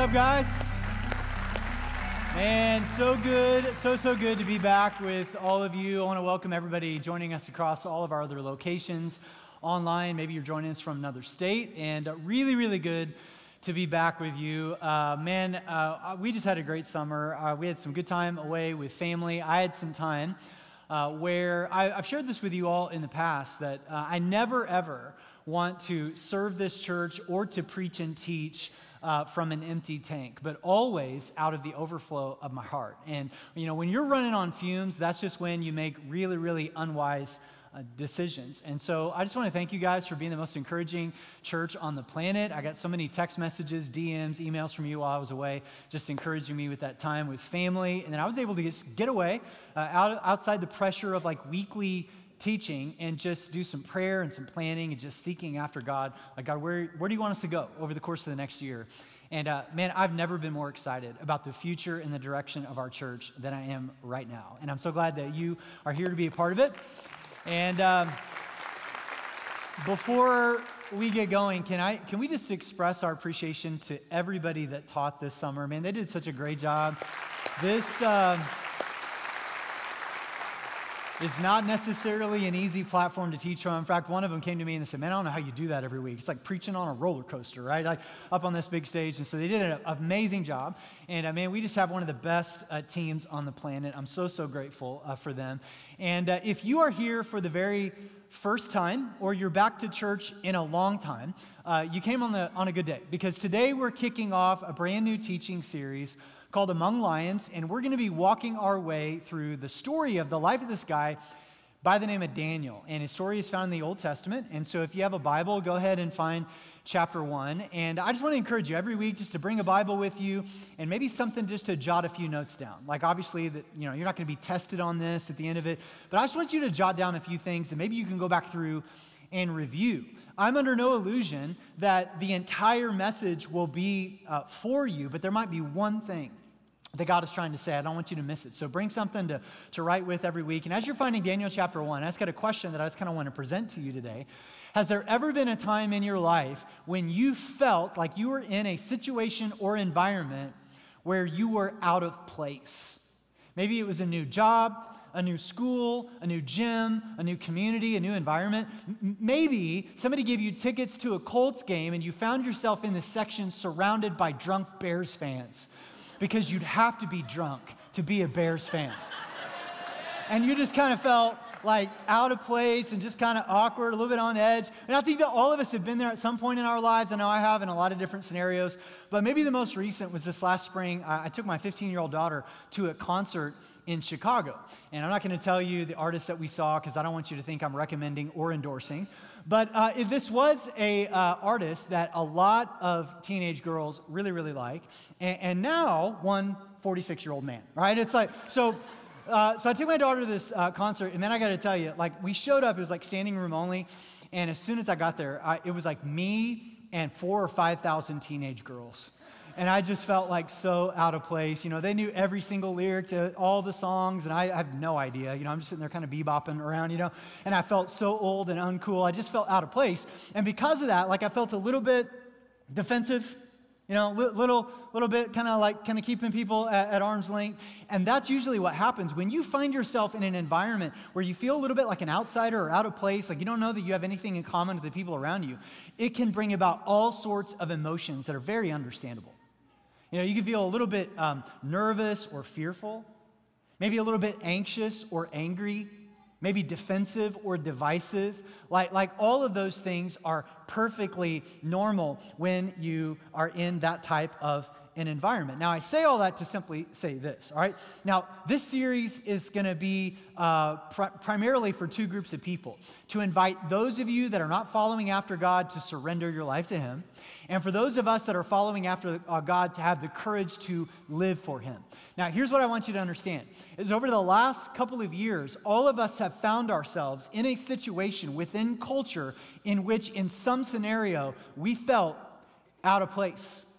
up, guys? Man, so good, so, so good to be back with all of you. I want to welcome everybody joining us across all of our other locations online. Maybe you're joining us from another state, and uh, really, really good to be back with you. Uh, man, uh, we just had a great summer. Uh, we had some good time away with family. I had some time uh, where I, have shared this with you all in the past that uh, I never, ever want to serve this church or to preach and teach uh, from an empty tank, but always out of the overflow of my heart. And, you know, when you're running on fumes, that's just when you make really, really unwise uh, decisions. And so I just want to thank you guys for being the most encouraging church on the planet. I got so many text messages, DMs, emails from you while I was away, just encouraging me with that time with family. And then I was able to just get away uh, out, outside the pressure of like weekly teaching and just do some prayer and some planning and just seeking after God. Like, God, where, where do you want us to go over the course of the next year? And uh, man, I've never been more excited about the future and the direction of our church than I am right now. And I'm so glad that you are here to be a part of it. And um, before we get going, can I can we just express our appreciation to everybody that taught this summer? Man, they did such a great job. This. Um, is not necessarily an easy platform to teach from. In fact, one of them came to me and said, Man, I don't know how you do that every week. It's like preaching on a roller coaster, right? Like up on this big stage. And so they did an amazing job. And I uh, mean, we just have one of the best uh, teams on the planet. I'm so, so grateful uh, for them. And uh, if you are here for the very first time or you're back to church in a long time, uh, you came on, the, on a good day because today we're kicking off a brand new teaching series called Among Lions, and we're going to be walking our way through the story of the life of this guy by the name of Daniel. And his story is found in the Old Testament. And so if you have a Bible, go ahead and find chapter one. And I just want to encourage you every week just to bring a Bible with you and maybe something just to jot a few notes down. Like obviously that you know you're not going to be tested on this at the end of it, but I just want you to jot down a few things that maybe you can go back through and review. I'm under no illusion that the entire message will be uh, for you, but there might be one thing that God is trying to say. I don't want you to miss it. So bring something to, to write with every week. And as you're finding Daniel chapter 1, I just got a question that I just kind of want to present to you today. Has there ever been a time in your life when you felt like you were in a situation or environment where you were out of place? Maybe it was a new job, a new school, a new gym, a new community, a new environment. Maybe somebody gave you tickets to a Colts game and you found yourself in the section surrounded by drunk Bears fans because you'd have to be drunk to be a Bears fan. and you just kind of felt like out of place and just kind of awkward, a little bit on edge. And I think that all of us have been there at some point in our lives. I know I have in a lot of different scenarios. But maybe the most recent was this last spring. I, I took my 15 year old daughter to a concert in Chicago. And I'm not going to tell you the artists that we saw because I don't want you to think I'm recommending or endorsing. But uh, this was a uh, artist that a lot of teenage girls really, really like, and, and now one 46 year old man, right? It's like so. Uh, so I took my daughter to this uh, concert, and then I got to tell you, like we showed up, it was like standing room only, and as soon as I got there, I, it was like me and four or five thousand teenage girls and I just felt like so out of place. You know, they knew every single lyric to all the songs, and I, I have no idea. You know, I'm just sitting there kind of bebopping around, you know, and I felt so old and uncool. I just felt out of place. And because of that, like I felt a little bit defensive, you know, little, little bit kind of like kind of keeping people at, at, arm's length. And that's usually what happens when you find yourself in an environment where you feel a little bit like an outsider or out of place, like you don't know that you have anything in common with the people around you. It can bring about all sorts of emotions that are very understandable. You know, you can feel a little bit um, nervous or fearful, maybe a little bit anxious or angry, maybe defensive or divisive. Like, like all of those things are perfectly normal when you are in that type of environment. Now, I say all that to simply say this, all right? Now, this series is going to be uh, pr- primarily for two groups of people to invite those of you that are not following after God to surrender your life to Him, and for those of us that are following after uh, God to have the courage to live for Him. Now, here's what I want you to understand is over the last couple of years, all of us have found ourselves in a situation within culture in which, in some scenario, we felt out of place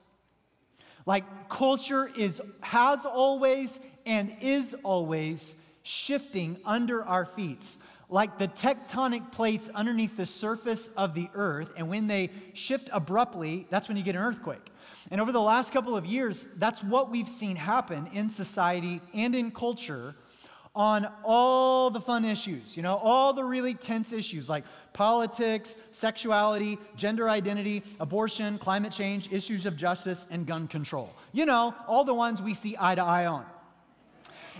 like culture is has always and is always shifting under our feet. like the tectonic plates underneath the surface of the earth. And when they shift abruptly, that's when you get an earthquake. And over the last couple of years, that's what we've seen happen in society and in culture on all the fun issues, you know, all the really tense issues like politics, sexuality, gender identity, abortion, climate change, issues of justice, and gun control. You know, all the ones we see eye to eye on.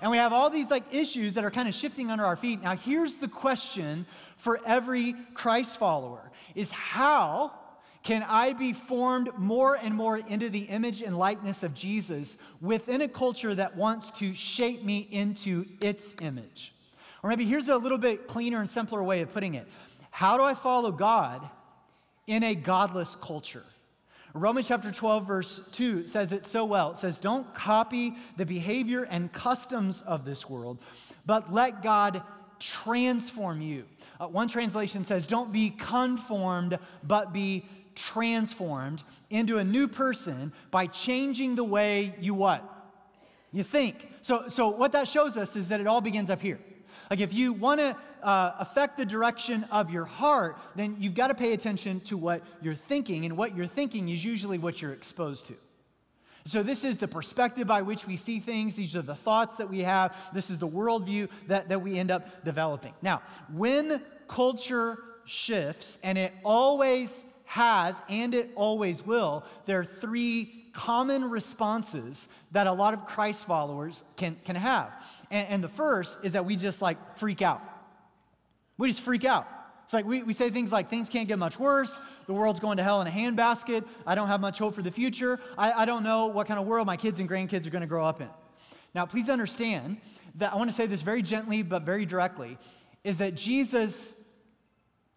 And we have all these like issues that are kind of shifting under our feet. Now, here's the question for every Christ follower is how can I be formed more and more into the image and likeness of Jesus within a culture that wants to shape me into its image? Or maybe here's a little bit cleaner and simpler way of putting it How do I follow God in a godless culture? Romans chapter 12, verse 2 says it so well. It says, Don't copy the behavior and customs of this world, but let God transform you. Uh, one translation says, Don't be conformed, but be transformed into a new person by changing the way you what? You think. So, so what that shows us is that it all begins up here. Like if you want to uh, affect the direction of your heart, then you've got to pay attention to what you're thinking, and what you're thinking is usually what you're exposed to. So, this is the perspective by which we see things. These are the thoughts that we have. This is the worldview that, that we end up developing. Now, when culture shifts, and it always has and it always will, there are three common responses that a lot of Christ followers can, can have. And, and the first is that we just like freak out. We just freak out. It's like we, we say things like, things can't get much worse. The world's going to hell in a handbasket. I don't have much hope for the future. I, I don't know what kind of world my kids and grandkids are going to grow up in. Now, please understand that I want to say this very gently but very directly is that Jesus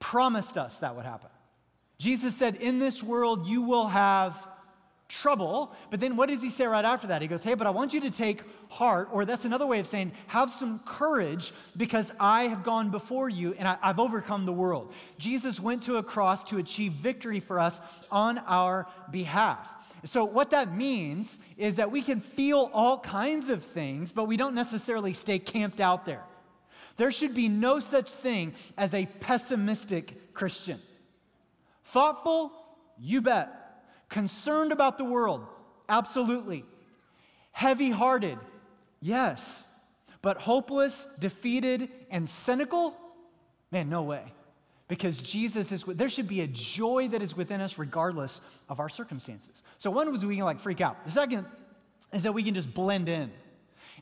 promised us that would happen. Jesus said, In this world you will have trouble. But then what does he say right after that? He goes, Hey, but I want you to take heart, or that's another way of saying, have some courage because I have gone before you and I, have overcome the world. Jesus went to a cross to achieve victory for us on our behalf. So, what that means is that we can feel all kinds of things, but we don't necessarily stay camped out there. There should be no such thing as a pessimistic Christian. Thoughtful? You bet. Concerned about the world? Absolutely. Heavy hearted? Yes. But hopeless, defeated, and cynical? Man, no way. Because Jesus is, there should be a joy that is within us regardless of our circumstances. So, one was we can like freak out. The second is that we can just blend in.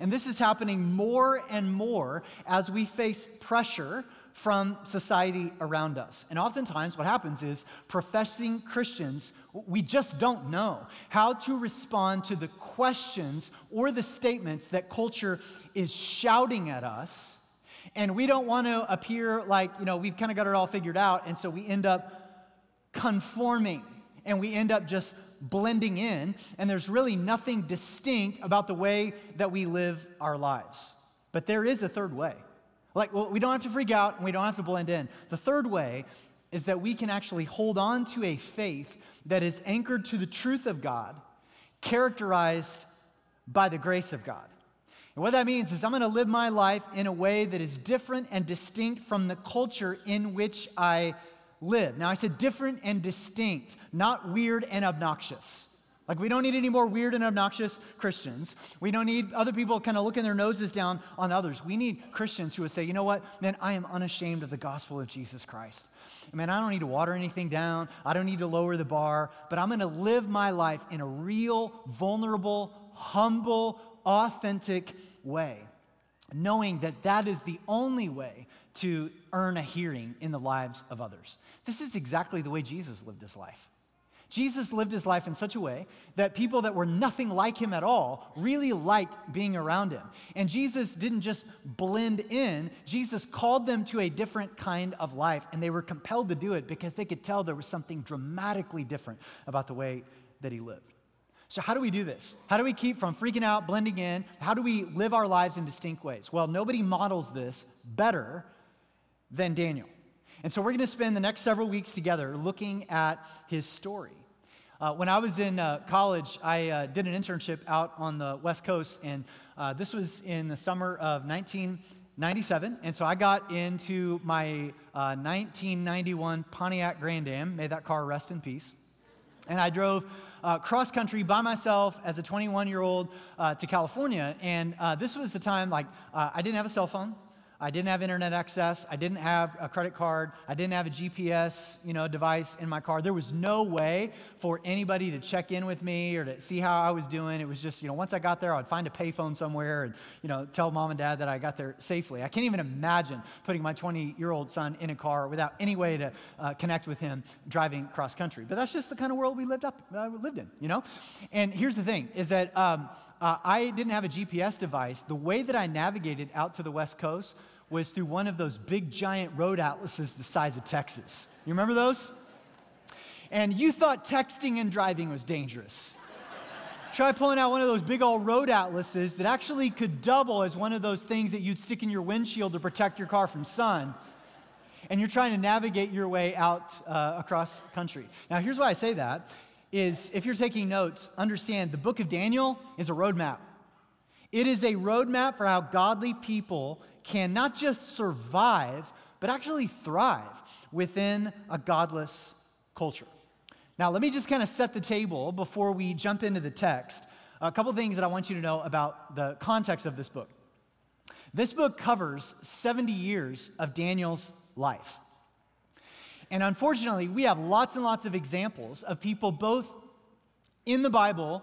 And this is happening more and more as we face pressure from society around us. And oftentimes, what happens is professing Christians, we just don't know how to respond to the questions or the statements that culture is shouting at us. And we don't want to appear like, you know, we've kind of got it all figured out. And so we end up conforming and we end up just blending in. And there's really nothing distinct about the way that we live our lives. But there is a third way. Like, well, we don't have to freak out and we don't have to blend in. The third way is that we can actually hold on to a faith that is anchored to the truth of God, characterized by the grace of God. And what that means is I'm going to live my life in a way that is different and distinct from the culture in which I live. Now, I said different and distinct, not weird and obnoxious. Like, we don't need any more weird and obnoxious Christians. We don't need other people kind of looking their noses down on others. We need Christians who would say, you know what, man, I am unashamed of the gospel of Jesus Christ. Man, I don't need to water anything down. I don't need to lower the bar, but I'm going to live my life in a real, vulnerable, humble, authentic way, knowing that that is the only way to earn a hearing in the lives of others. This is exactly the way Jesus lived his life. Jesus lived his life in such a way that people that were nothing like him at all really liked being around him. And Jesus didn't just blend in, Jesus called them to a different kind of life. And they were compelled to do it because they could tell there was something dramatically different about the way that he lived. So, how do we do this? How do we keep from freaking out, blending in? How do we live our lives in distinct ways? Well, nobody models this better than Daniel. And so, we're going to spend the next several weeks together looking at his story. Uh, when I was in uh, college, I uh, did an internship out on the West Coast, and uh, this was in the summer of 1997. and so I got into my uh, 1991 Pontiac Grand Am, may that car rest in peace. And I drove uh, cross country by myself as a 21 year old uh, to California. And uh, this was the time, like, uh, I didn't have a cell phone. I didn't have internet access. I didn't have a credit card. I didn't have a GPS, you know, device in my car. There was no way for anybody to check in with me or to see how I was doing. It was just, you know, once I got there, I'd find a payphone somewhere and, you know, tell mom and dad that I got there safely. I can't even imagine putting my 20-year-old son in a car without any way to uh, connect with him driving cross country. But that's just the kind of world we lived up, uh, lived in, you know. And here's the thing: is that um, uh, I didn't have a GPS device. The way that I navigated out to the West Coast was through one of those big giant road atlases the size of Texas. You remember those? And you thought texting and driving was dangerous. Try pulling out one of those big old road atlases that actually could double as one of those things that you'd stick in your windshield to protect your car from sun. And you're trying to navigate your way out uh, across country. Now, here's why I say that is if you're taking notes, understand the book of Daniel is a roadmap. It is a roadmap for how godly people can not just survive, but actually thrive within a godless culture. Now, let me just kind of set the table before we jump into the text. A couple things that I want you to know about the context of this book. This book covers 70 years of Daniel's life. And unfortunately, we have lots and lots of examples of people both in the Bible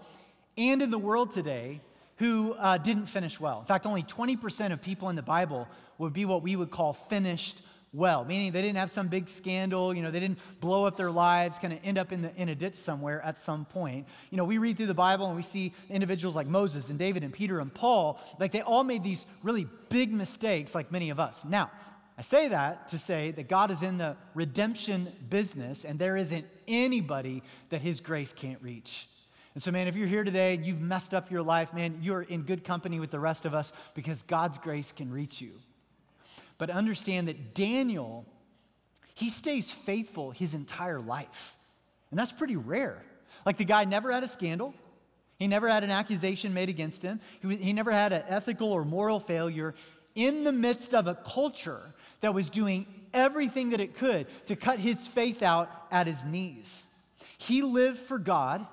and in the world today who uh, didn't finish well. In fact, only 20% of people in the Bible would be what we would call finished well, meaning they didn't have some big scandal, you know, they didn't blow up their lives, kind of end up in, the, in a ditch somewhere at some point. You know, we read through the Bible and we see individuals like Moses and David and Peter and Paul, like they all made these really big mistakes, like many of us. Now, I say that to say that God is in the redemption business and there isn't anybody that his grace can't reach. And so, man, if you're here today and you've messed up your life, man, you're in good company with the rest of us because God's grace can reach you. But understand that Daniel, he stays faithful his entire life. And that's pretty rare. Like the guy never had a scandal, he never had an accusation made against him, he, he never had an ethical or moral failure in the midst of a culture that was doing everything that it could to cut his faith out at his knees. He lived for God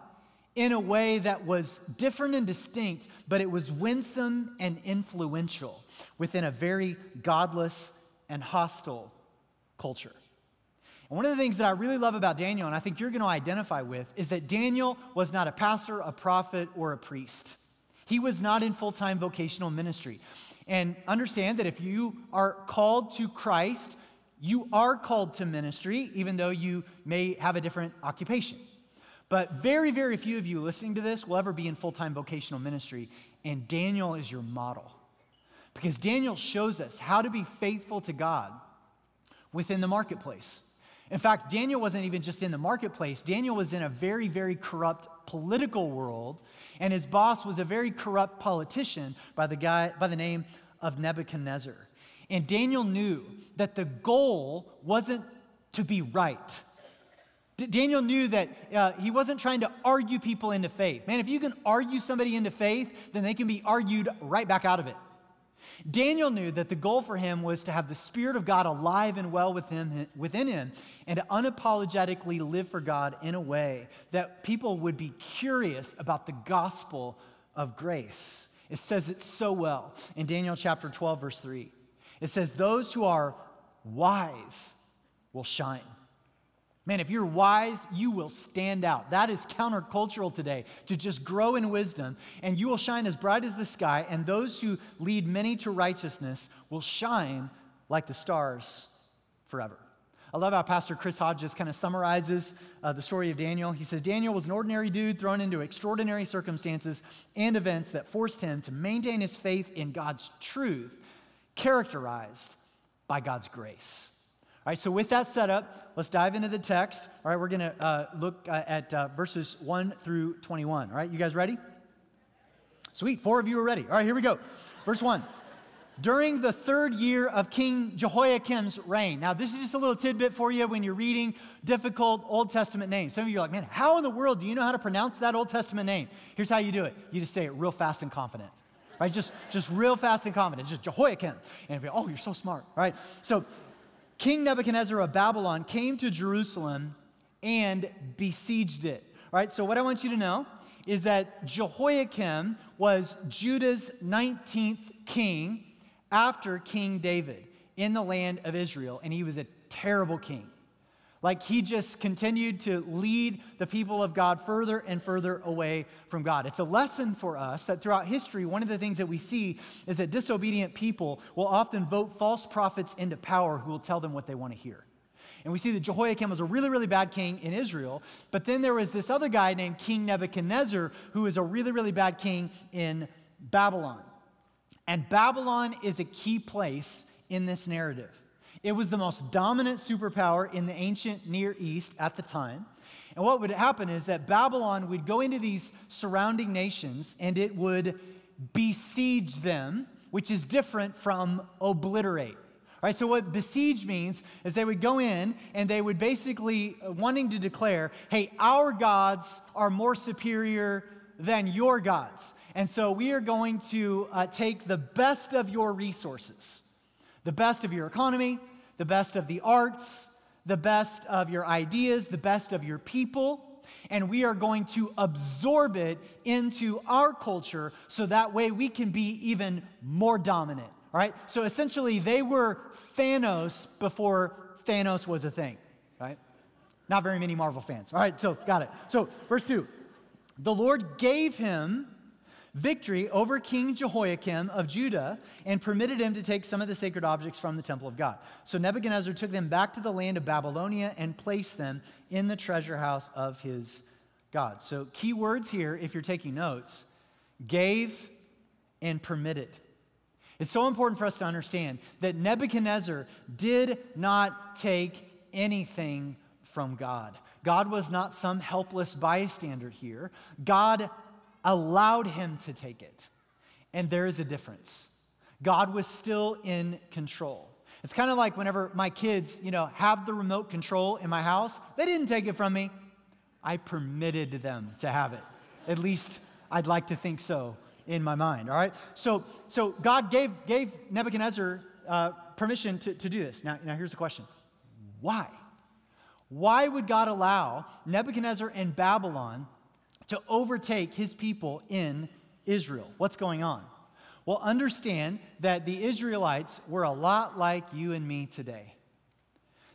in a way that was different and distinct, but it was winsome and influential within a very godless and hostile culture. And one of the things that I really love about Daniel, and I think you're going to identify with, is that Daniel was not a pastor, a prophet, or a priest. He was not in full time vocational ministry. And understand that if you are called to Christ, you are called to ministry, even though you may have a different occupation. But very, very few of you listening to this will ever be in full time vocational ministry, and Daniel is your model. Because Daniel shows us how to be faithful to God within the marketplace. In fact, Daniel wasn't even just in the marketplace, Daniel was in a very, very corrupt political world, and his boss was a very corrupt politician by the guy by the name of Nebuchadnezzar. And Daniel knew that the goal wasn't to be right. Daniel knew that uh, he wasn't trying to argue people into faith. Man, if you can argue somebody into faith, then they can be argued right back out of it. Daniel knew that the goal for him was to have the Spirit of God alive and well within, within him and to unapologetically live for God in a way that people would be curious about the gospel of grace. It says it so well in Daniel chapter 12, verse 3. It says, Those who are wise will shine. Man, if you're wise, you will stand out. That is countercultural today, to just grow in wisdom, and you will shine as bright as the sky, and those who lead many to righteousness will shine like the stars forever. I love how Pastor Chris Hodges kind of summarizes uh, the story of Daniel. He says Daniel was an ordinary dude thrown into extraordinary circumstances and events that forced him to maintain his faith in God's truth, characterized by God's grace. So with that setup, let's dive into the text. All right, we're going to uh, look uh, at uh, verses 1 through 21. All right, you guys ready? Sweet, four of you are ready. All right, here we go. Verse 1. During the third year of King Jehoiakim's reign. Now, this is just a little tidbit for you when you're reading difficult Old Testament names. Some of you are like, man, how in the world do you know how to pronounce that Old Testament name? Here's how you do it you just say it real fast and confident. right? Just, just real fast and confident, just Jehoiakim. And be, oh, you're so smart, right? So King Nebuchadnezzar of Babylon came to Jerusalem and besieged it, right? So what I want you to know is that Jehoiakim was Judah's 19th king after King David in the land of Israel, and he was a terrible king. Like he just continued to lead the people of God further and further away from God. It's a lesson for us that throughout history, one of the things that we see is that disobedient people will often vote false prophets into power who will tell them what they want to hear. And we see that Jehoiakim was a really, really bad king in Israel. But then there was this other guy named King Nebuchadnezzar who was a really, really bad king in Babylon. And Babylon is a key place in this narrative. It was the most dominant superpower in the ancient Near East at the time. And what would happen is that Babylon would go into these surrounding nations and it would besiege them, which is different from obliterate. Right, so what besiege means is they would go in and they would basically uh, wanting to declare, hey, our gods are more superior than your gods. And so we are going to uh, take the best of your resources the best of your economy, the best of the arts, the best of your ideas, the best of your people, and we are going to absorb it into our culture so that way we can be even more dominant. All right? So essentially, they were Thanos before Thanos was a thing, right? Not very many Marvel fans. All right, so got it. So, verse 2 The Lord gave him victory over King Jehoiakim of Judah and permitted him to take some of the sacred objects from the temple of God. So Nebuchadnezzar took them back to the land of Babylonia and placed them in the treasure house of his God. So, key words here, if you're taking notes gave and permitted. It's so important for us to understand that Nebuchadnezzar did not take anything from God. God was not some helpless bystander here. God allowed him to take it. And there is a difference. God was still in control. It's kind of like whenever my kids, you know, have the remote control in my house, they didn't take it from me. I permitted them to have it. At least I'd like to think so in my mind, all right? So, so God gave, gave Nebuchadnezzar uh, permission to, to do this. Now, now, here's the question why? Why would God allow Nebuchadnezzar and Babylon to overtake his people in Israel. What's going on? Well, understand that the Israelites were a lot like you and me today.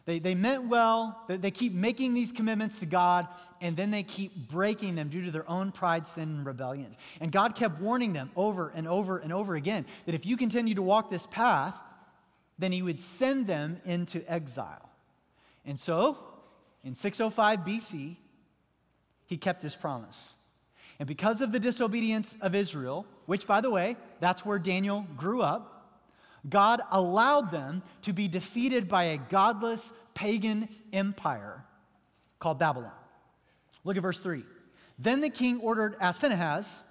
They, they meant well, they, they keep making these commitments to God, and then they keep breaking them due to their own pride, sin, and rebellion. And God kept warning them over and over and over again that if you continue to walk this path, then He would send them into exile. And so, in 605 BC, he kept his promise. And because of the disobedience of Israel, which, by the way, that's where Daniel grew up, God allowed them to be defeated by a godless pagan empire called Babylon. Look at verse 3. Then the king ordered Ashpenaz,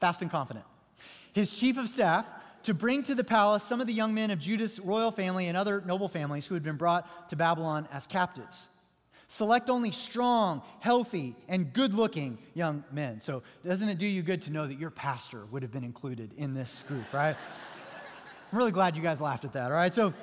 fast and confident, his chief of staff, to bring to the palace some of the young men of Judah's royal family and other noble families who had been brought to Babylon as captives. Select only strong, healthy, and good looking young men. So, doesn't it do you good to know that your pastor would have been included in this group, right? I'm really glad you guys laughed at that, all right? So,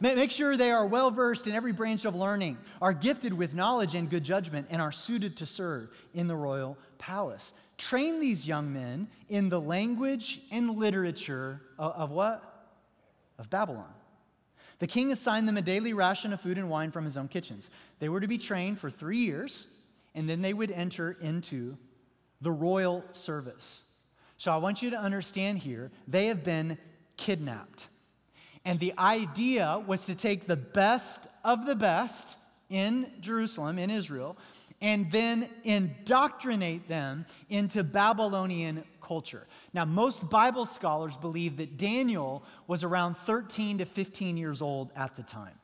make sure they are well versed in every branch of learning, are gifted with knowledge and good judgment, and are suited to serve in the royal palace. Train these young men in the language and literature of, of what? Of Babylon. The king assigned them a daily ration of food and wine from his own kitchens. They were to be trained for three years, and then they would enter into the royal service. So I want you to understand here they have been kidnapped. And the idea was to take the best of the best in Jerusalem, in Israel, and then indoctrinate them into Babylonian culture. Now, most Bible scholars believe that Daniel was around 13 to 15 years old at the time.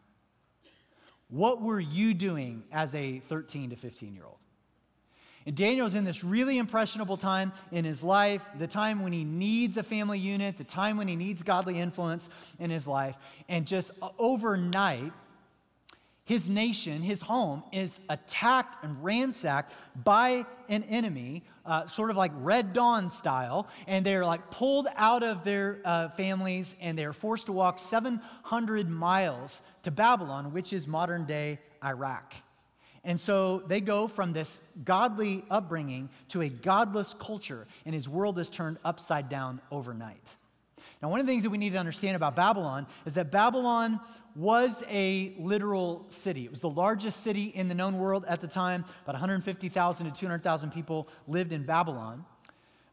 What were you doing as a 13 to 15 year old? And Daniel's in this really impressionable time in his life, the time when he needs a family unit, the time when he needs godly influence in his life. And just overnight, his nation, his home, is attacked and ransacked by an enemy, uh, sort of like Red Dawn style, and they're like pulled out of their uh, families and they're forced to walk 700 miles to Babylon, which is modern day Iraq. And so they go from this godly upbringing to a godless culture, and his world is turned upside down overnight. Now, one of the things that we need to understand about Babylon is that Babylon was a literal city. It was the largest city in the known world at the time. About 150,000 to 200,000 people lived in Babylon.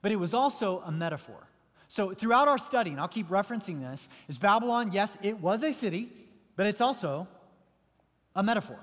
But it was also a metaphor. So, throughout our study, and I'll keep referencing this, is Babylon, yes, it was a city, but it's also a metaphor.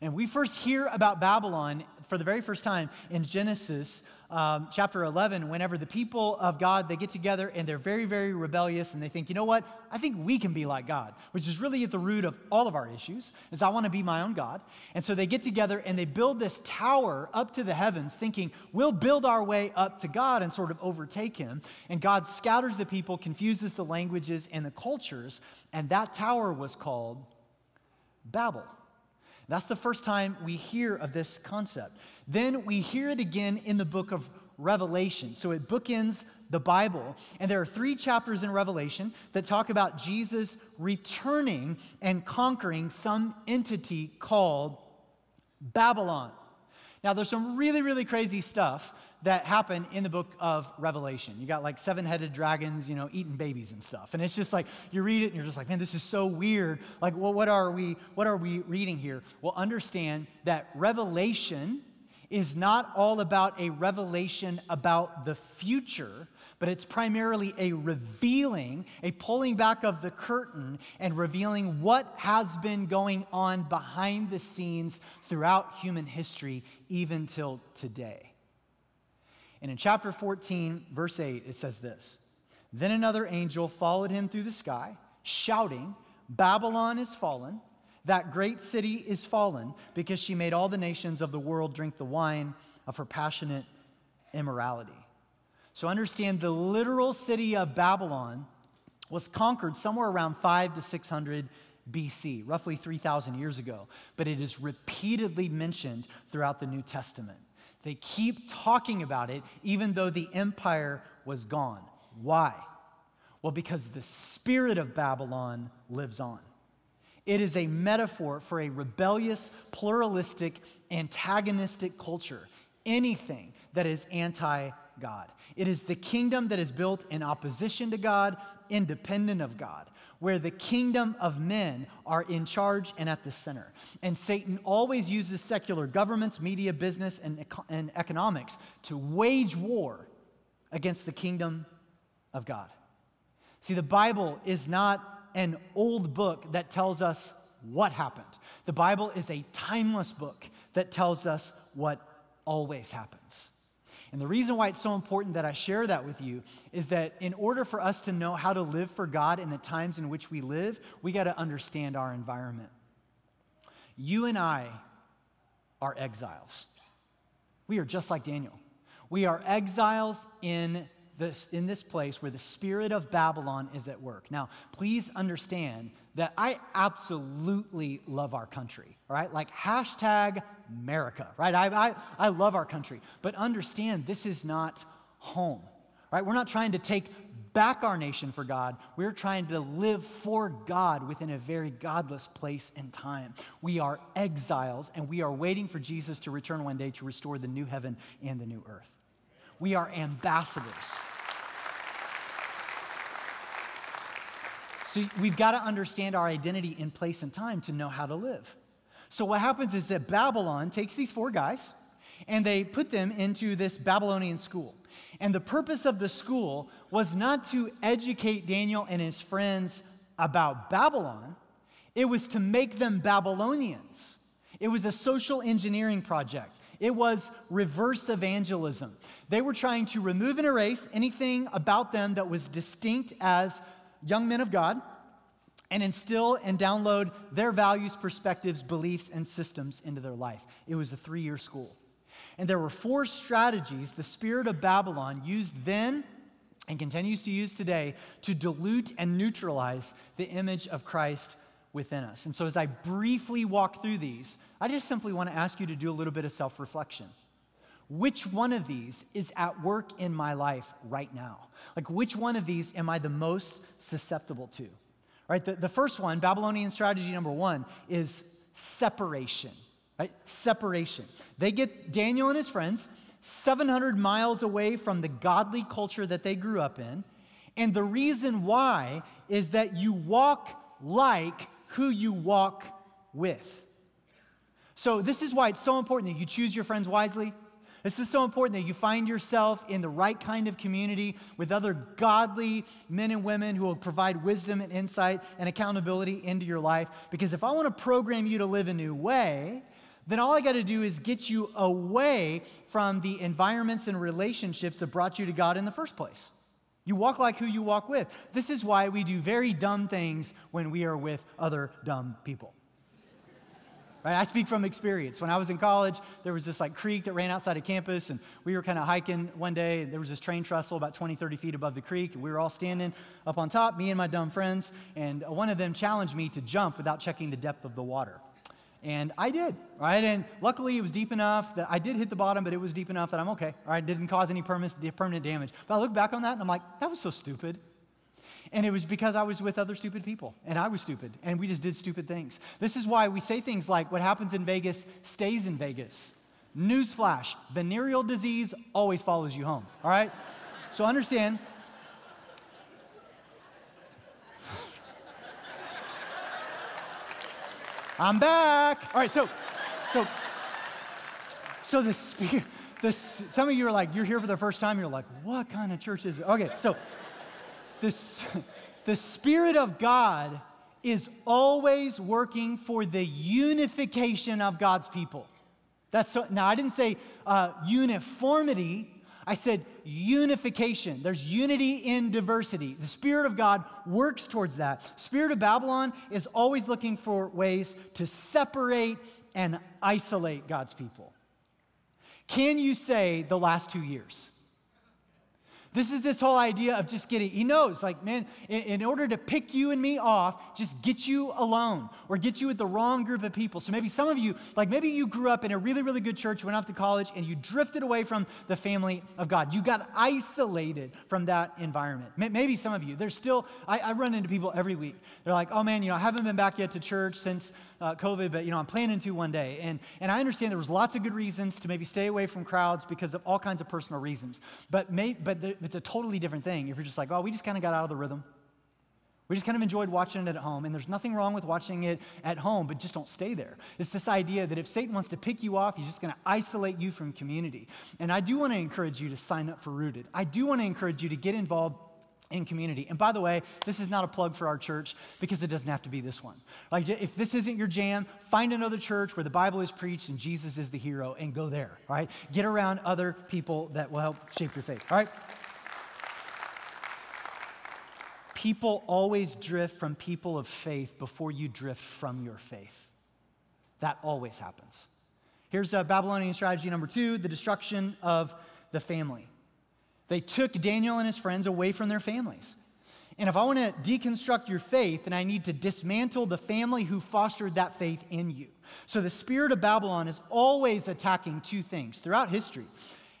And we first hear about Babylon for the very first time in Genesis um, chapter 11, whenever the people of God, they get together and they're very, very rebellious and they think, you know what? I think we can be like God, which is really at the root of all of our issues, is I want to be my own God. And so they get together and they build this tower up to the heavens thinking, we'll build our way up to God and sort of overtake him. And God scatters the people, confuses the languages and the cultures, and that tower was called Babel. That's the first time we hear of this concept. Then we hear it again in the book of Revelation. So it bookends the Bible. And there are three chapters in Revelation that talk about Jesus returning and conquering some entity called Babylon. Now, there's some really, really crazy stuff that happen in the book of Revelation. You got like seven headed dragons, you know, eating babies and stuff. And it's just like, you read it and you're just like, man, this is so weird. Like, well, what are we, what are we reading here? Well, understand that Revelation is not all about a revelation about the future, but it's primarily a revealing, a pulling back of the curtain and revealing what has been going on behind the scenes throughout human history, even till today. And in chapter 14, verse 8, it says this Then another angel followed him through the sky, shouting, Babylon is fallen, that great city is fallen, because she made all the nations of the world drink the wine of her passionate immorality. So understand the literal city of Babylon was conquered somewhere around 5 to 600 BC, roughly 3,000 years ago, but it is repeatedly mentioned throughout the New Testament. They keep talking about it even though the empire was gone. Why? Well, because the spirit of Babylon lives on. It is a metaphor for a rebellious, pluralistic, antagonistic culture. Anything that is anti God. It is the kingdom that is built in opposition to God, independent of God where the kingdom of men are in charge and at the center. And Satan always uses secular governments, media, business, and, and economics to wage war against the kingdom of God. See, the Bible is not an old book that tells us what happened. The Bible is a timeless book that tells us what always happens. And the reason why it's so important that I share that with you is that in order for us to know how to live for God in the times in which we live, we got to understand our environment. You and I are exiles. We are just like Daniel. We are exiles in this, in this place where the spirit of Babylon is at work. Now, please understand that I absolutely love our country, right? Like hashtag America, right? I, I, I love our country. But understand this is not home, right? We're not trying to take back our nation for God. We're trying to live for God within a very godless place and time. We are exiles and we are waiting for Jesus to return one day to restore the new heaven and the new earth. We are ambassadors. So we've got to understand our identity in place and time to know how to live. So what happens is that Babylon takes these four guys and they put them into this Babylonian school. And the purpose of the school was not to educate Daniel and his friends about Babylon, it was to make them Babylonians. It was a social engineering project, it was reverse evangelism. They were trying to remove and erase anything about them that was distinct as young men of God and instill and download their values, perspectives, beliefs, and systems into their life. It was a three year school. And there were four strategies the spirit of Babylon used then and continues to use today to dilute and neutralize the image of Christ within us. And so, as I briefly walk through these, I just simply want to ask you to do a little bit of self reflection. Which one of these is at work in my life right now? Like, which one of these am I the most susceptible to? Right? The, the first one, Babylonian strategy number one, is separation. Right? Separation. They get Daniel and his friends 700 miles away from the godly culture that they grew up in. And the reason why is that you walk like who you walk with. So, this is why it's so important that you choose your friends wisely. This is so important that you find yourself in the right kind of community with other godly men and women who will provide wisdom and insight and accountability into your life. Because if I want to program you to live a new way, then all I got to do is get you away from the environments and relationships that brought you to God in the first place. You walk like who you walk with. This is why we do very dumb things when we are with other dumb people. Right? I speak from experience. When I was in college, there was this like creek that ran outside of campus, and we were kind of hiking one day. There was this train trestle about 20, 30 feet above the creek, and we were all standing up on top, me and my dumb friends, and one of them challenged me to jump without checking the depth of the water. And I did, right? And luckily it was deep enough that I did hit the bottom, but it was deep enough that I'm okay, all right? Didn't cause any permanent damage. But I look back on that and I'm like, that was so stupid. And it was because I was with other stupid people, and I was stupid, and we just did stupid things. This is why we say things like, what happens in Vegas stays in Vegas. Newsflash venereal disease always follows you home, all right? so understand I'm back. All right, so, so, so the spirit, the, some of you are like, you're here for the first time, you're like, what kind of church is it? Okay, so this, the Spirit of God is always working for the unification of God's people. That's so, now I didn't say uh, uniformity. I said unification. There's unity in diversity. The Spirit of God works towards that. Spirit of Babylon is always looking for ways to separate and isolate God's people. Can you say the last two years? This is this whole idea of just getting, he knows, like, man, in, in, order to pick you and me off, just get you alone or get you with the wrong group of people. So maybe some of you, like, maybe you grew up in a really, really good church, went off to college, and you drifted away from the family of God. You got isolated from that environment. Maybe some of you, there's still, I, I run into people every week. They're like, oh man, you know, I haven't been back yet to church since uh, COVID, but you know, I'm planning to one day. And, and I understand there was lots of good reasons to maybe stay away from crowds because of all kinds of personal reasons. But, may, but it's a totally different thing if you're just like, oh, we just kind of got out of the rhythm. We just kind of enjoyed watching it at home, and there's nothing wrong with watching it at home, but just don't stay there. It's this idea that if Satan wants to pick you off, he's just going to isolate you from community. And I do want to encourage you to sign up for Rooted. I do want to encourage you to get involved in community. And by the way, this is not a plug for our church because it doesn't have to be this one. Like, if this isn't your jam, find another church where the Bible is preached and Jesus is the hero and go there, right? Get around other people that will help shape your faith, all right? People always drift from people of faith before you drift from your faith. That always happens. Here's a Babylonian strategy number two the destruction of the family. They took Daniel and his friends away from their families. And if I want to deconstruct your faith, then I need to dismantle the family who fostered that faith in you. So the spirit of Babylon is always attacking two things throughout history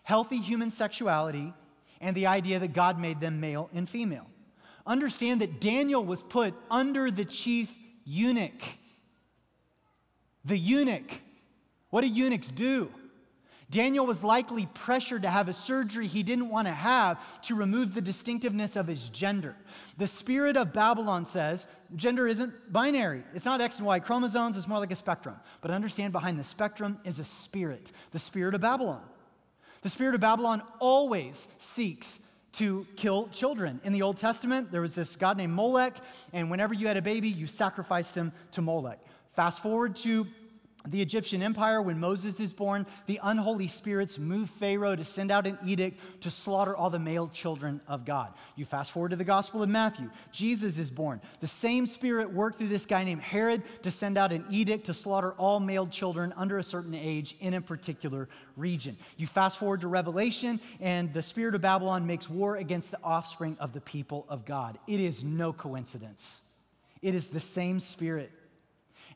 healthy human sexuality and the idea that God made them male and female. Understand that Daniel was put under the chief eunuch. The eunuch. What do eunuchs do? Daniel was likely pressured to have a surgery he didn't want to have to remove the distinctiveness of his gender. The spirit of Babylon says gender isn't binary, it's not X and Y chromosomes, it's more like a spectrum. But understand behind the spectrum is a spirit, the spirit of Babylon. The spirit of Babylon always seeks to kill children. In the Old Testament, there was this god named Molech, and whenever you had a baby, you sacrificed him to Molech. Fast forward to the Egyptian Empire, when Moses is born, the unholy spirits move Pharaoh to send out an edict to slaughter all the male children of God. You fast forward to the Gospel of Matthew. Jesus is born. The same spirit worked through this guy named Herod to send out an edict to slaughter all male children under a certain age in a particular region. You fast forward to Revelation, and the spirit of Babylon makes war against the offspring of the people of God. It is no coincidence, it is the same spirit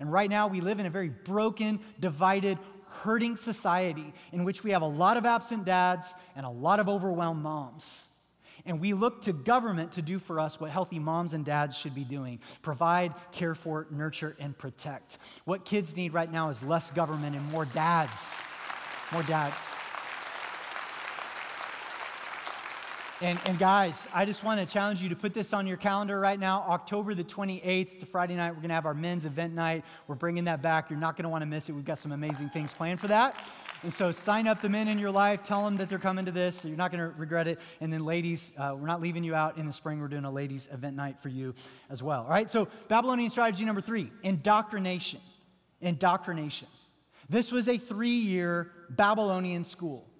And right now, we live in a very broken, divided, hurting society in which we have a lot of absent dads and a lot of overwhelmed moms. And we look to government to do for us what healthy moms and dads should be doing provide, care for, nurture, and protect. What kids need right now is less government and more dads. More dads. And, and, guys, I just want to challenge you to put this on your calendar right now. October the 28th, it's a Friday night. We're going to have our men's event night. We're bringing that back. You're not going to want to miss it. We've got some amazing things planned for that. And so sign up the men in your life, tell them that they're coming to this, you're not going to regret it. And then, ladies, uh, we're not leaving you out in the spring. We're doing a ladies' event night for you as well. All right, so Babylonian strategy number three indoctrination. Indoctrination. This was a three year Babylonian school.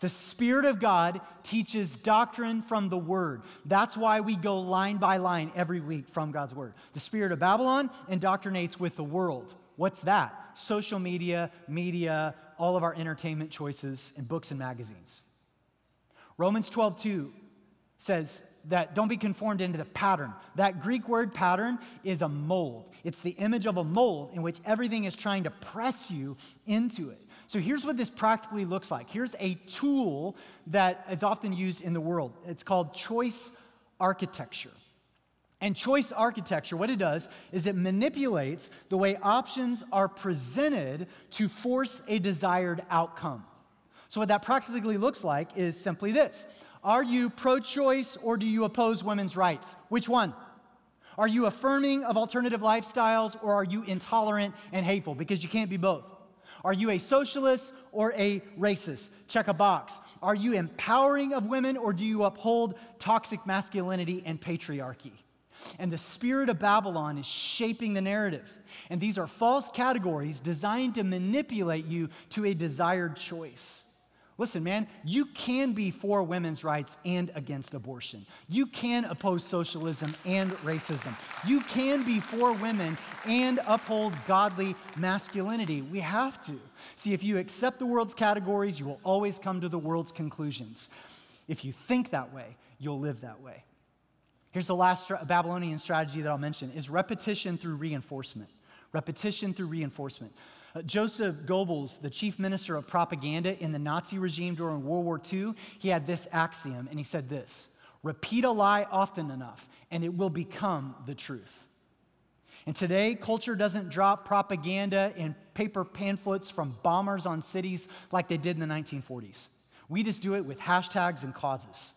The Spirit of God teaches doctrine from the Word. That's why we go line by line every week from God's Word. The Spirit of Babylon indoctrinates with the world. What's that? Social media, media, all of our entertainment choices and books and magazines. Romans 12, 2 says that don't be conformed into the pattern. That Greek word pattern is a mold. It's the image of a mold in which everything is trying to press you into it. So here's what this practically looks like. Here's a tool that is often used in the world. It's called choice architecture. And choice architecture, what it does is it manipulates the way options are presented to force a desired outcome. So, what that practically looks like is simply this Are you pro choice or do you oppose women's rights? Which one? Are you affirming of alternative lifestyles or are you intolerant and hateful? Because you can't be both. Are you a socialist or a racist? Check a box. Are you empowering of women or do you uphold toxic masculinity and patriarchy? And the spirit of Babylon is shaping the narrative. And these are false categories designed to manipulate you to a desired choice. Listen, man, you can be for women's rights and against abortion. You can oppose socialism and racism. You can be for women and uphold godly masculinity. We have to. See, if you accept the world's categories, you will always come to the world's conclusions. If you think that way, you'll live that way. Here's the last Babylonian strategy that I'll mention is repetition through reinforcement. Repetition through reinforcement. Uh, Joseph Goebbels, the chief minister of propaganda in the Nazi regime during World War II, he had this axiom, and he said this repeat a lie often enough, and it will become the truth. And today, culture doesn't drop propaganda in paper pamphlets from bombers on cities like they did in the 1940s. We just do it with hashtags and causes.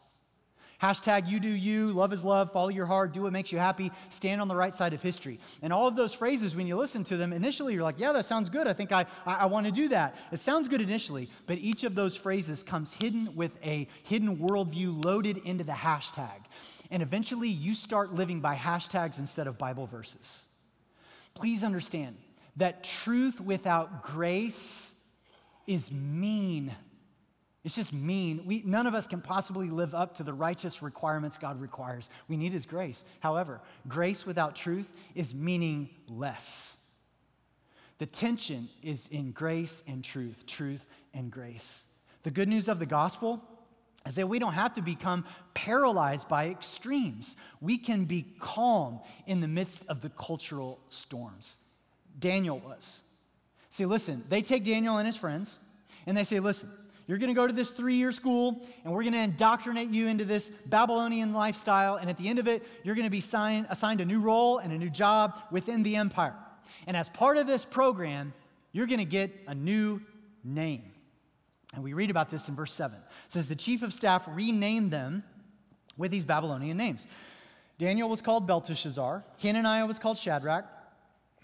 Hashtag you do you, love is love, follow your heart, do what makes you happy, stand on the right side of history. And all of those phrases, when you listen to them, initially you're like, yeah, that sounds good. I think I, I, I want to do that. It sounds good initially, but each of those phrases comes hidden with a hidden worldview loaded into the hashtag. And eventually you start living by hashtags instead of Bible verses. Please understand that truth without grace is mean. It's just mean. We, none of us can possibly live up to the righteous requirements God requires. We need His grace. However, grace without truth is meaningless. The tension is in grace and truth, truth and grace. The good news of the gospel is that we don't have to become paralyzed by extremes. We can be calm in the midst of the cultural storms. Daniel was. See, listen, they take Daniel and his friends and they say, listen, you're going to go to this three year school, and we're going to indoctrinate you into this Babylonian lifestyle. And at the end of it, you're going to be sign, assigned a new role and a new job within the empire. And as part of this program, you're going to get a new name. And we read about this in verse 7. It says, The chief of staff renamed them with these Babylonian names. Daniel was called Belteshazzar, Hananiah was called Shadrach,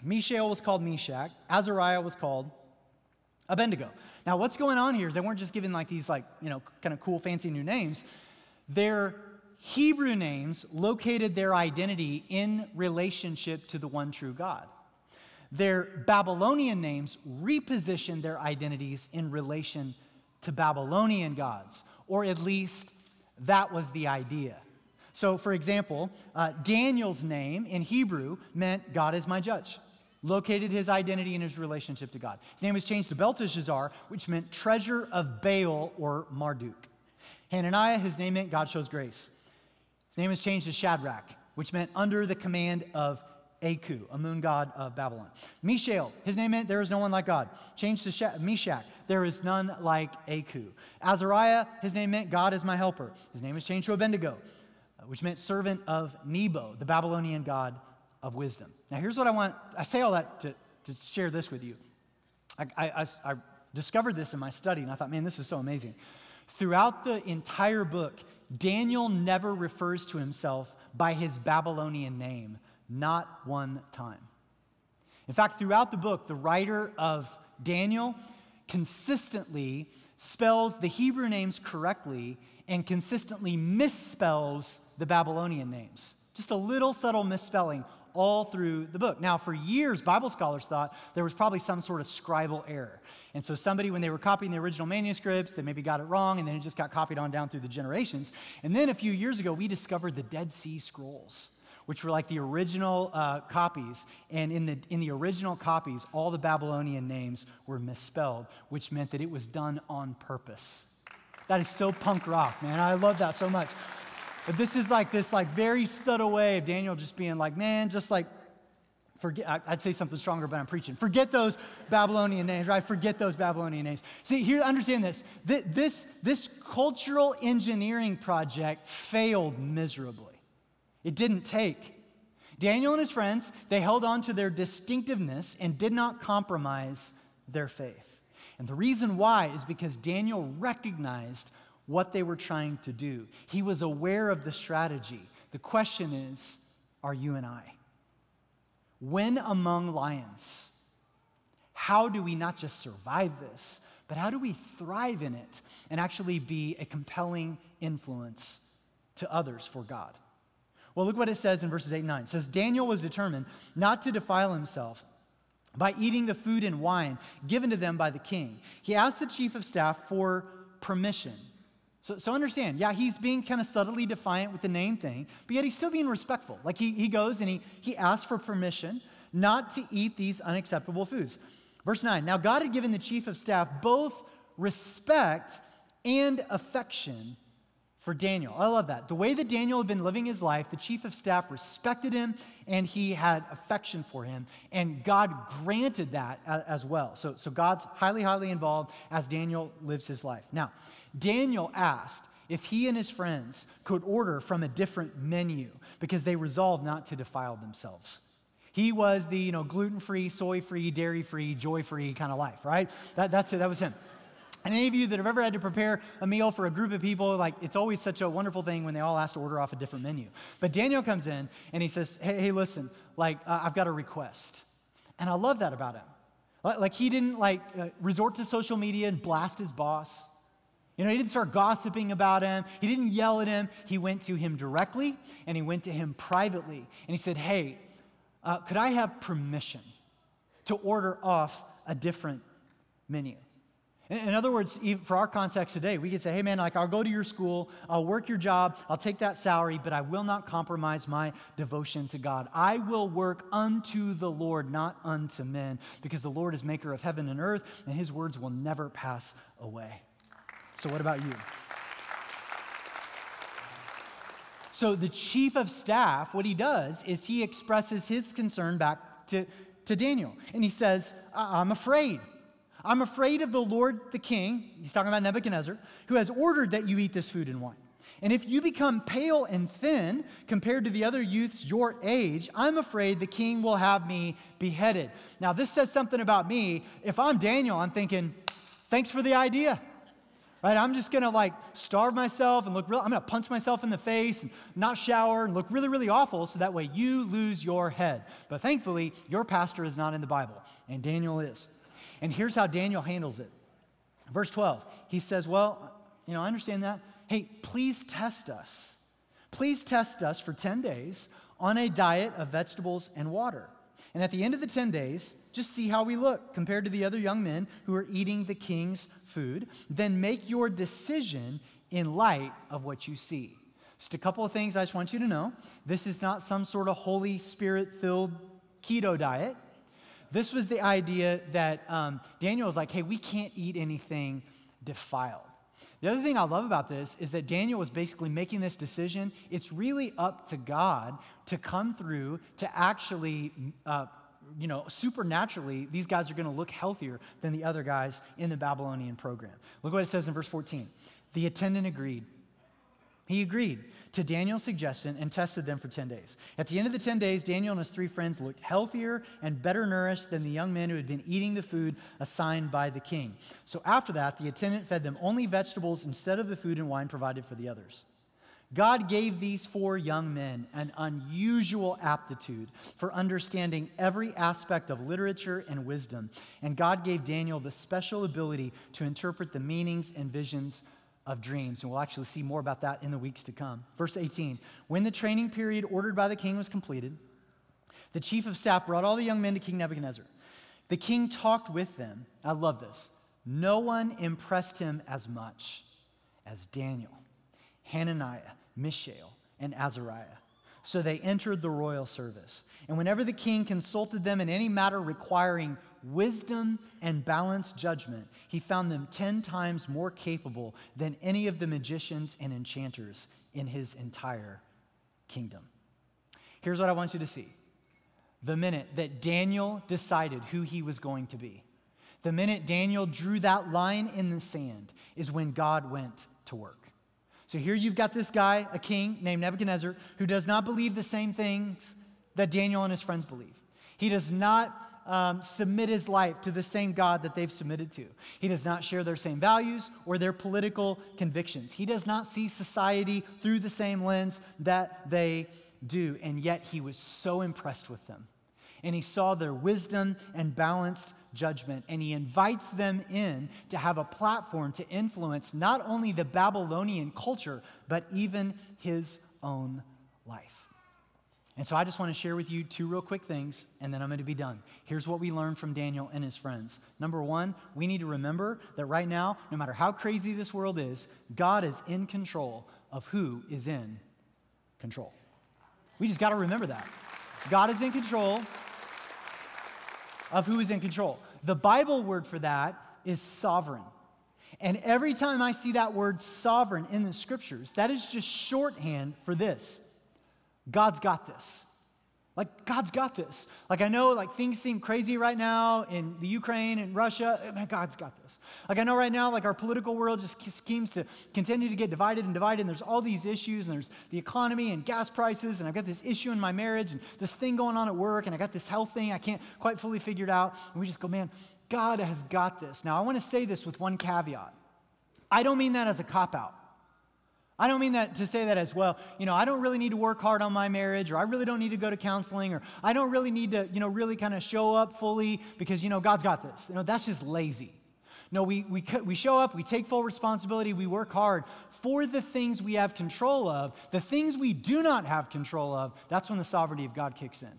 Mishael was called Meshach, Azariah was called Abednego. Now, what's going on here is they weren't just given like these, like, you know, kind of cool, fancy new names. Their Hebrew names located their identity in relationship to the one true God. Their Babylonian names repositioned their identities in relation to Babylonian gods, or at least that was the idea. So, for example, uh, Daniel's name in Hebrew meant God is my judge located his identity and his relationship to God. His name was changed to Belteshazzar, which meant treasure of Baal or Marduk. Hananiah, his name meant God shows grace. His name was changed to Shadrach, which meant under the command of Aku, a moon god of Babylon. Mishael, his name meant there is no one like God. Changed to Sh- Meshach, there is none like Aku. Azariah, his name meant God is my helper. His name is changed to Abednego, which meant servant of Nebo, the Babylonian god of wisdom. Now, here's what I want I say all that to, to share this with you. I, I, I discovered this in my study, and I thought, man, this is so amazing. Throughout the entire book, Daniel never refers to himself by his Babylonian name, not one time. In fact, throughout the book, the writer of Daniel consistently spells the Hebrew names correctly and consistently misspells the Babylonian names. Just a little subtle misspelling all through the book. Now, for years, Bible scholars thought there was probably some sort of scribal error. And so, somebody, when they were copying the original manuscripts, they maybe got it wrong, and then it just got copied on down through the generations. And then a few years ago, we discovered the Dead Sea Scrolls which were like the original uh, copies. And in the, in the original copies, all the Babylonian names were misspelled, which meant that it was done on purpose. That is so punk rock, man. I love that so much. But this is like this like very subtle way of Daniel just being like, man, just like forget I'd say something stronger, but I'm preaching. Forget those Babylonian names, right? Forget those Babylonian names. See, here, understand this. This, this cultural engineering project failed miserably. It didn't take. Daniel and his friends, they held on to their distinctiveness and did not compromise their faith. And the reason why is because Daniel recognized what they were trying to do. He was aware of the strategy. The question is are you and I? When among lions, how do we not just survive this, but how do we thrive in it and actually be a compelling influence to others for God? Well, look what it says in verses 8 and 9. It says, Daniel was determined not to defile himself by eating the food and wine given to them by the king. He asked the chief of staff for permission so, so understand, yeah, he's being kind of subtly defiant with the name thing, but yet he's still being respectful. Like he, he goes and he, he asks for permission not to eat these unacceptable foods. Verse 9 Now God had given the chief of staff both respect and affection for Daniel. I love that. The way that Daniel had been living his life, the chief of staff respected him and he had affection for him. And God granted that as well. So, so God's highly, highly involved as Daniel lives his life. Now, Daniel asked if he and his friends could order from a different menu because they resolved not to defile themselves. He was the you know, gluten free, soy free, dairy free, joy free kind of life, right? That, that's it, that was him. And any of you that have ever had to prepare a meal for a group of people, like it's always such a wonderful thing when they all ask to order off a different menu. But Daniel comes in and he says, Hey, hey listen, like uh, I've got a request. And I love that about him. Like he didn't like uh, resort to social media and blast his boss. You know, he didn't start gossiping about him. He didn't yell at him. He went to him directly and he went to him privately. And he said, Hey, uh, could I have permission to order off a different menu? In, in other words, for our context today, we could say, Hey, man, like I'll go to your school, I'll work your job, I'll take that salary, but I will not compromise my devotion to God. I will work unto the Lord, not unto men, because the Lord is maker of heaven and earth, and his words will never pass away. So, what about you? So, the chief of staff, what he does is he expresses his concern back to, to Daniel. And he says, I'm afraid. I'm afraid of the Lord the king, he's talking about Nebuchadnezzar, who has ordered that you eat this food and wine. And if you become pale and thin compared to the other youths your age, I'm afraid the king will have me beheaded. Now, this says something about me. If I'm Daniel, I'm thinking, thanks for the idea right? I'm just gonna like starve myself and look real, I'm gonna punch myself in the face and not shower and look really, really awful so that way you lose your head. But thankfully, your pastor is not in the Bible, and Daniel is. And here's how Daniel handles it. Verse 12, he says, Well, you know, I understand that. Hey, please test us. Please test us for 10 days on a diet of vegetables and water. And at the end of the 10 days, just see how we look compared to the other young men who are eating the king's food, then make your decision in light of what you see. Just a couple of things I just want you to know. This is not some sort of Holy Spirit filled keto diet. This was the idea that um, Daniel was like, hey, we can't eat anything defiled. The other thing I love about this is that Daniel was basically making this decision. It's really up to God to come through to actually, uh, you know, supernaturally, these guys are going to look healthier than the other guys in the Babylonian program. Look what it says in verse 14. The attendant agreed. He agreed to Daniel's suggestion and tested them for 10 days. At the end of the 10 days, Daniel and his three friends looked healthier and better nourished than the young men who had been eating the food assigned by the king. So after that, the attendant fed them only vegetables instead of the food and wine provided for the others. God gave these four young men an unusual aptitude for understanding every aspect of literature and wisdom. And God gave Daniel the special ability to interpret the meanings and visions of dreams. And we'll actually see more about that in the weeks to come. Verse 18 When the training period ordered by the king was completed, the chief of staff brought all the young men to King Nebuchadnezzar. The king talked with them. I love this. No one impressed him as much as Daniel, Hananiah, Mishael, and Azariah. So they entered the royal service. And whenever the king consulted them in any matter requiring wisdom and balanced judgment, he found them 10 times more capable than any of the magicians and enchanters in his entire kingdom. Here's what I want you to see the minute that Daniel decided who he was going to be, the minute Daniel drew that line in the sand, is when God went to work. So here you've got this guy, a king named Nebuchadnezzar, who does not believe the same things that Daniel and his friends believe. He does not um, submit his life to the same God that they've submitted to. He does not share their same values or their political convictions. He does not see society through the same lens that they do. And yet he was so impressed with them. And he saw their wisdom and balanced judgment. And he invites them in to have a platform to influence not only the Babylonian culture, but even his own life. And so I just want to share with you two real quick things, and then I'm going to be done. Here's what we learned from Daniel and his friends. Number one, we need to remember that right now, no matter how crazy this world is, God is in control of who is in control. We just got to remember that. God is in control of who is in control. The Bible word for that is sovereign. And every time I see that word sovereign in the scriptures, that is just shorthand for this God's got this. Like, God's got this. Like, I know, like, things seem crazy right now in the Ukraine and Russia. Man, God's got this. Like, I know right now, like, our political world just schemes to continue to get divided and divided. And there's all these issues, and there's the economy and gas prices, and I've got this issue in my marriage, and this thing going on at work, and I got this health thing I can't quite fully figure it out. And we just go, man, God has got this. Now, I want to say this with one caveat. I don't mean that as a cop out. I don't mean that to say that as well. You know, I don't really need to work hard on my marriage, or I really don't need to go to counseling, or I don't really need to, you know, really kind of show up fully because, you know, God's got this. You know, that's just lazy. No, we, we, we show up, we take full responsibility, we work hard for the things we have control of. The things we do not have control of, that's when the sovereignty of God kicks in.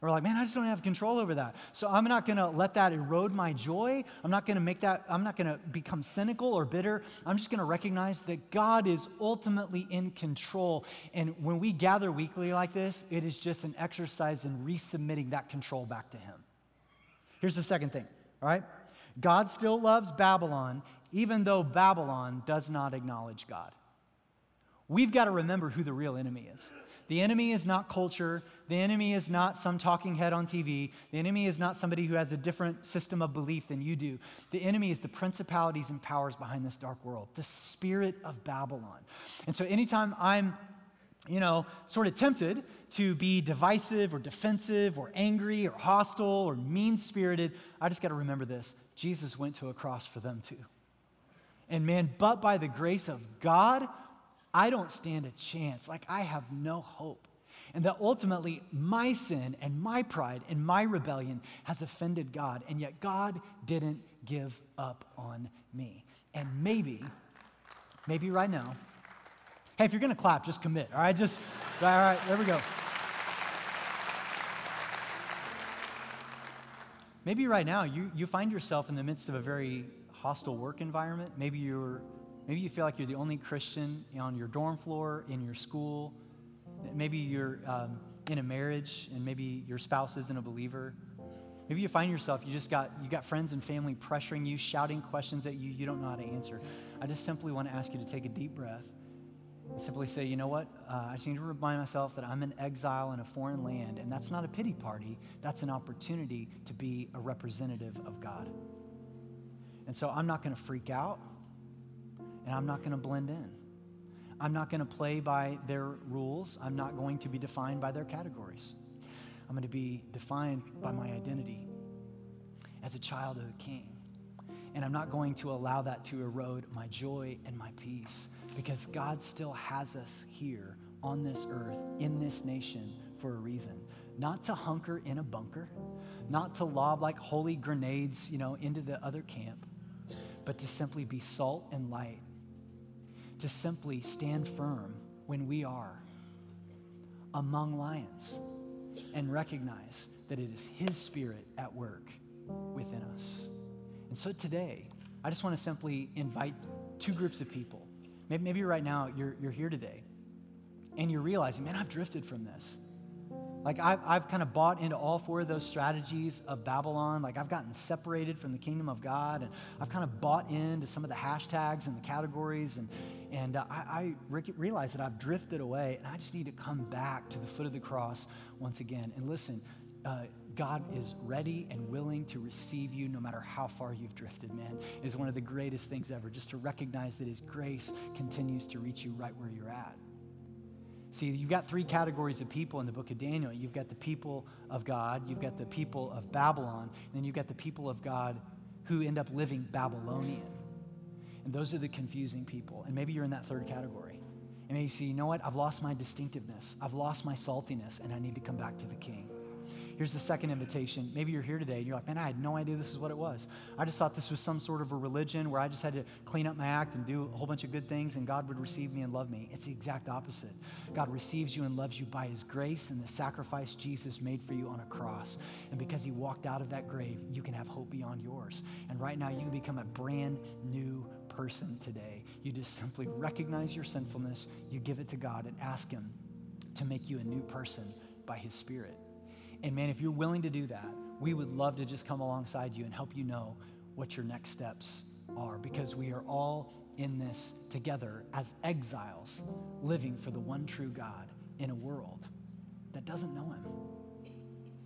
We're like, man, I just don't have control over that. So I'm not to let that erode my joy. I'm not to make that, I'm not to become cynical or bitter. I'm just to recognize that God is ultimately in control. And when we gather weekly like this, it is just an exercise in resubmitting that control back to Him. Here's the second thing, all right? God still loves Babylon, even though Babylon does not acknowledge God. We've got to remember who the real enemy is. The enemy is not culture. The enemy is not some talking head on TV. The enemy is not somebody who has a different system of belief than you do. The enemy is the principalities and powers behind this dark world, the spirit of Babylon. And so anytime I'm, you know, sort of tempted to be divisive or defensive or angry or hostile or mean spirited, I just got to remember this Jesus went to a cross for them too. And man, but by the grace of God, I don't stand a chance. Like, I have no hope. And that ultimately my sin and my pride and my rebellion has offended God. And yet God didn't give up on me. And maybe, maybe right now, hey, if you're to clap, just commit. All right, just, all right, there we go. Maybe right now you, you find yourself in the midst of a very hostile work environment. Maybe you're Maybe you feel like you're the only Christian on your dorm floor, in your school. Maybe you're um, in a marriage and maybe your spouse isn't a believer. Maybe you find yourself, you just got, you got friends and family pressuring you, shouting questions at you you don't know how to answer. I just simply want to ask you to take a deep breath and simply say, you know what? Uh, I just need to remind myself that I'm an exile in a foreign land, and that's not a pity party. That's an opportunity to be a representative of God. And so I'm not going to freak out, and I'm not going to blend in. I'm not going to play by their rules. I'm not going to be defined by their categories. I'm going to be defined by my identity as a child of the King. And I'm not going to allow that to erode my joy and my peace because God still has us here on this earth, in this nation, for a reason. Not to hunker in a bunker, not to lob like holy grenades, you know, into the other camp, but to simply be salt and light, to simply stand firm when we are among lions and recognize that it is His Spirit at work within us. And so today, I just want to simply invite two groups of people. Maybe, right now you're, you're here today and you're realizing, man, I've drifted from this. Like, I've, I've kind of bought into all four of those strategies of Babylon. Like, I've gotten separated from the kingdom of God, and I've kind of bought into some of the hashtags and the categories. And, and uh, I, I re- realize that I've drifted away, and I just need to come back to the foot of the cross once again. And listen, uh, God is ready and willing to receive you no matter how far you've drifted, man. Is one of the greatest things ever, just to recognize that His grace continues to reach you right where you're at. See, you've got three categories of people in the book of Daniel. You've got the people of God, you've got the people of Babylon, and then you've got the people of God who end up living Babylonian. And those are the confusing people. And maybe you're in that third category. And maybe you see, you know what? I've lost my distinctiveness, I've lost my saltiness, and I need to come back to the king. Here's the second invitation. Maybe you're here today and you're like, man, I had no idea this is what it was. I just thought this was some sort of a religion where I just had to clean up my act and do a whole bunch of good things and God would receive me and love me. It's the exact opposite. God receives you and loves you by his grace and the sacrifice Jesus made for you on a cross. And because he walked out of that grave, you can have hope beyond yours. And right now, you can become a brand new person today. You just simply recognize your sinfulness, you give it to God, and ask him to make you a new person by his Spirit. And man, if you're willing to do that, we would love to just come alongside you and help you know what your next steps are because we are all in this together as exiles living for the one true God in a world that doesn't know him.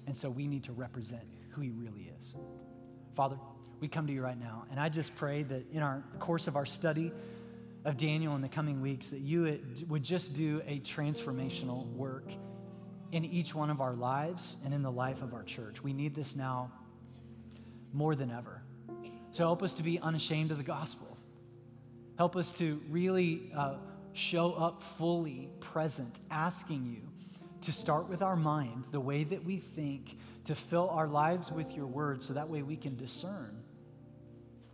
And so we need to represent who he really is. Father, we come to you right now, and I just pray that in our course of our study of Daniel in the coming weeks, that you would just do a transformational work in each one of our lives and in the life of our church. We need this now more than ever. So help us to be unashamed of the gospel. Help us to really uh, show up fully present, asking you to start with our mind, the way that we think, to fill our lives with your word so that way we can discern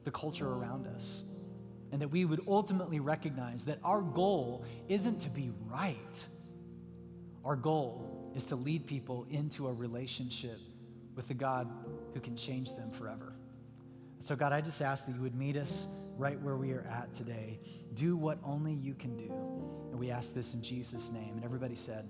the culture around us. And that we would ultimately recognize that our goal isn't to be right. Our goal is to lead people into a relationship with the God who can change them forever. So, God, I just ask that you would meet us right where we are at today. Do what only you can do. And we ask this in Jesus' name. And everybody said,